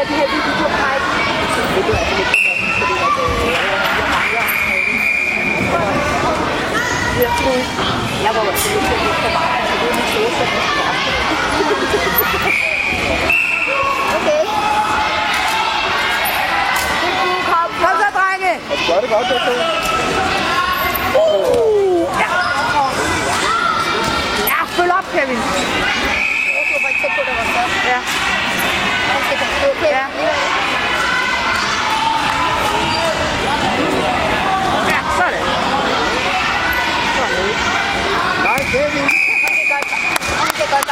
tage de her videotræk. Det er altså lidt for meget, fordi at, øh, jeg mangler jeg jeg var lidt for meget, så det er min store Okay. Kom, Kom så, drenge! Det gør det godt, der Uh, ja. ja, følg op, Kevin. Jeg